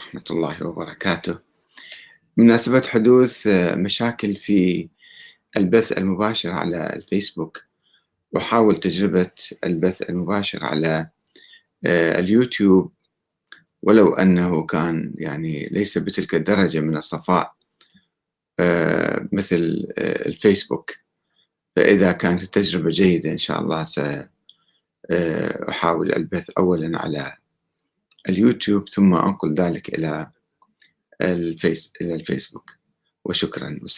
ورحمة الله وبركاته. بمناسبة حدوث مشاكل في البث المباشر على الفيسبوك، أحاول تجربة البث المباشر على آآ اليوتيوب، ولو أنه كان يعني ليس بتلك الدرجة من الصفاء آآ مثل الفيسبوك، فإذا كانت التجربة جيدة إن شاء الله س آآ أحاول البث أولًا على اليوتيوب، ثم أنقل ذلك إلى الفيس إلى الفيسبوك، وشكرًا. والس